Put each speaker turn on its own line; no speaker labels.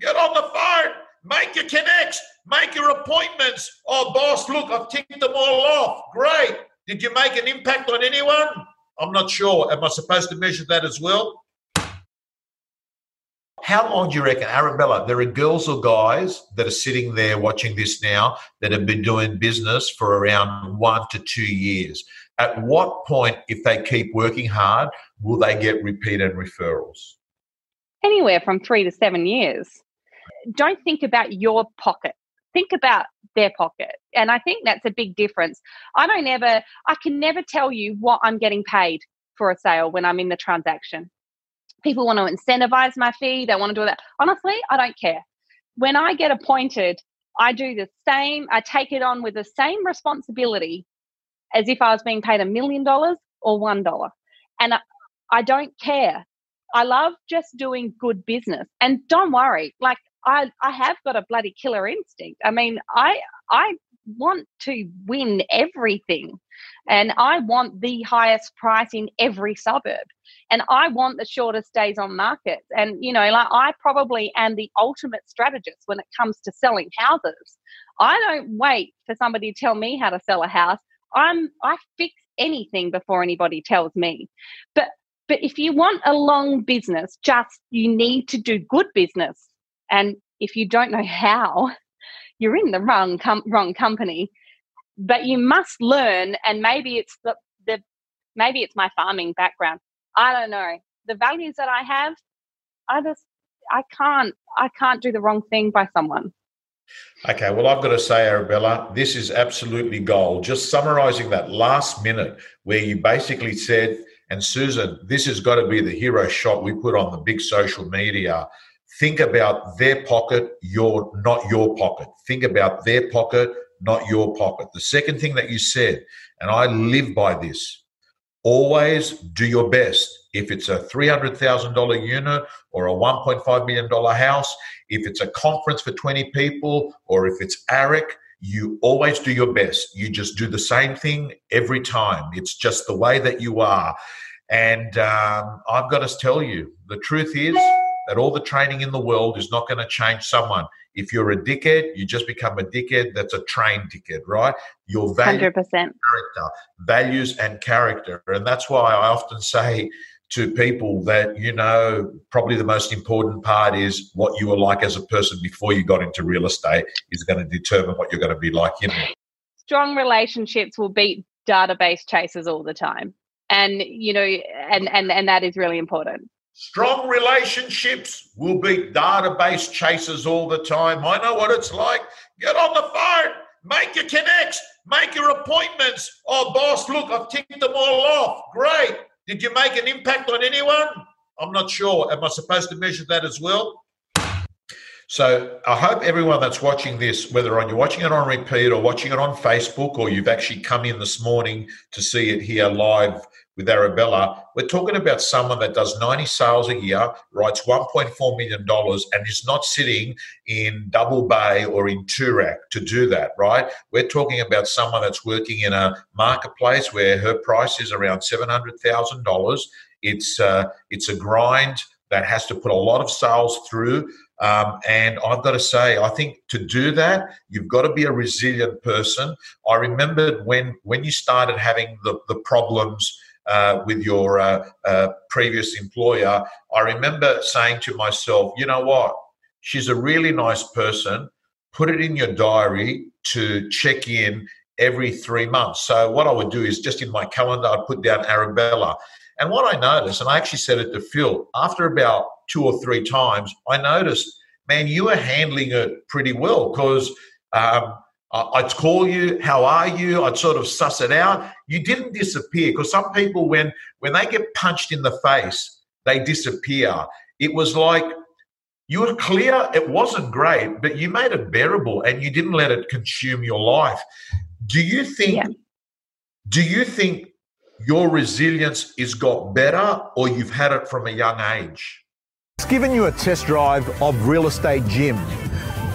Get on the phone. Make your connects. Make your appointments. Oh, boss, look, I've ticked them all off. Great. Did you make an impact on anyone? I'm not sure. Am I supposed to measure that as well? How long do you reckon, Arabella? There are girls or guys that are sitting there watching this now that have been doing business for around one to two years. At what point, if they keep working hard, will they get repeat and referrals?
Anywhere from three to seven years. Don't think about your pocket. Think about their pocket. And I think that's a big difference. I don't ever, I can never tell you what I'm getting paid for a sale when I'm in the transaction. People want to incentivize my fee, they want to do that. Honestly, I don't care. When I get appointed, I do the same, I take it on with the same responsibility as if I was being paid a million dollars or one dollar. And I, I don't care. I love just doing good business. And don't worry, like I, I have got a bloody killer instinct. I mean, I I want to win everything. And I want the highest price in every suburb. And I want the shortest days on market. And, you know, like I probably am the ultimate strategist when it comes to selling houses. I don't wait for somebody to tell me how to sell a house. I'm I fix anything before anybody tells me. But but if you want a long business, just you need to do good business. And if you don't know how, you're in the wrong com- wrong company. But you must learn, and maybe it's the, the maybe it's my farming background. I don't know the values that I have. I just I can't I can't do the wrong thing by someone.
Okay, well, I've got to say, Arabella, this is absolutely gold. Just summarizing that last minute where you basically said, and Susan, this has got to be the hero shot we put on the big social media think about their pocket, your not your pocket. Think about their pocket, not your pocket. The second thing that you said, and I live by this, always do your best. If it's a $300,000 unit or a $1.5 million house, if it's a conference for 20 people, or if it's AREC, you always do your best. You just do the same thing every time. It's just the way that you are. And um, I've got to tell you, the truth is, that all the training in the world is not going to change someone. If you're a dickhead, you just become a dickhead. That's a trained dickhead, right? Your value, 100%. character, values, and character, and that's why I often say to people that you know probably the most important part is what you were like as a person before you got into real estate is going to determine what you're going to be like in it.
Strong relationships will beat database chasers all the time and you know and and and that is really important
Strong relationships will beat database chasers all the time. I know what it's like. Get on the phone, make your connects, make your appointments. Oh, boss, look, I've ticked them all off. Great. Did you make an impact on anyone? I'm not sure. Am I supposed to measure that as well? So I hope everyone that's watching this, whether you're watching it on repeat or watching it on Facebook, or you've actually come in this morning to see it here live with Arabella, we're talking about someone that does 90 sales a year, writes $1.4 million, and is not sitting in Double Bay or in Toorak to do that, right? We're talking about someone that's working in a marketplace where her price is around $700,000. It's, uh, it's a grind that has to put a lot of sales through. Um, and I've got to say, I think to do that, you've got to be a resilient person. I remember when when you started having the, the problems uh, with your uh, uh, previous employer, I remember saying to myself, you know what? She's a really nice person. Put it in your diary to check in every three months. So, what I would do is just in my calendar, I'd put down Arabella. And what I noticed, and I actually said it to Phil, after about two or three times, I noticed, man, you are handling it pretty well because um, Uh, I'd call you, how are you? I'd sort of suss it out. You didn't disappear because some people, when when they get punched in the face, they disappear. It was like you were clear. It wasn't great, but you made it bearable and you didn't let it consume your life. Do you think? Yeah. Do you think your resilience is got better, or you've had it from a young age?
It's given you a test drive of Real Estate Gym.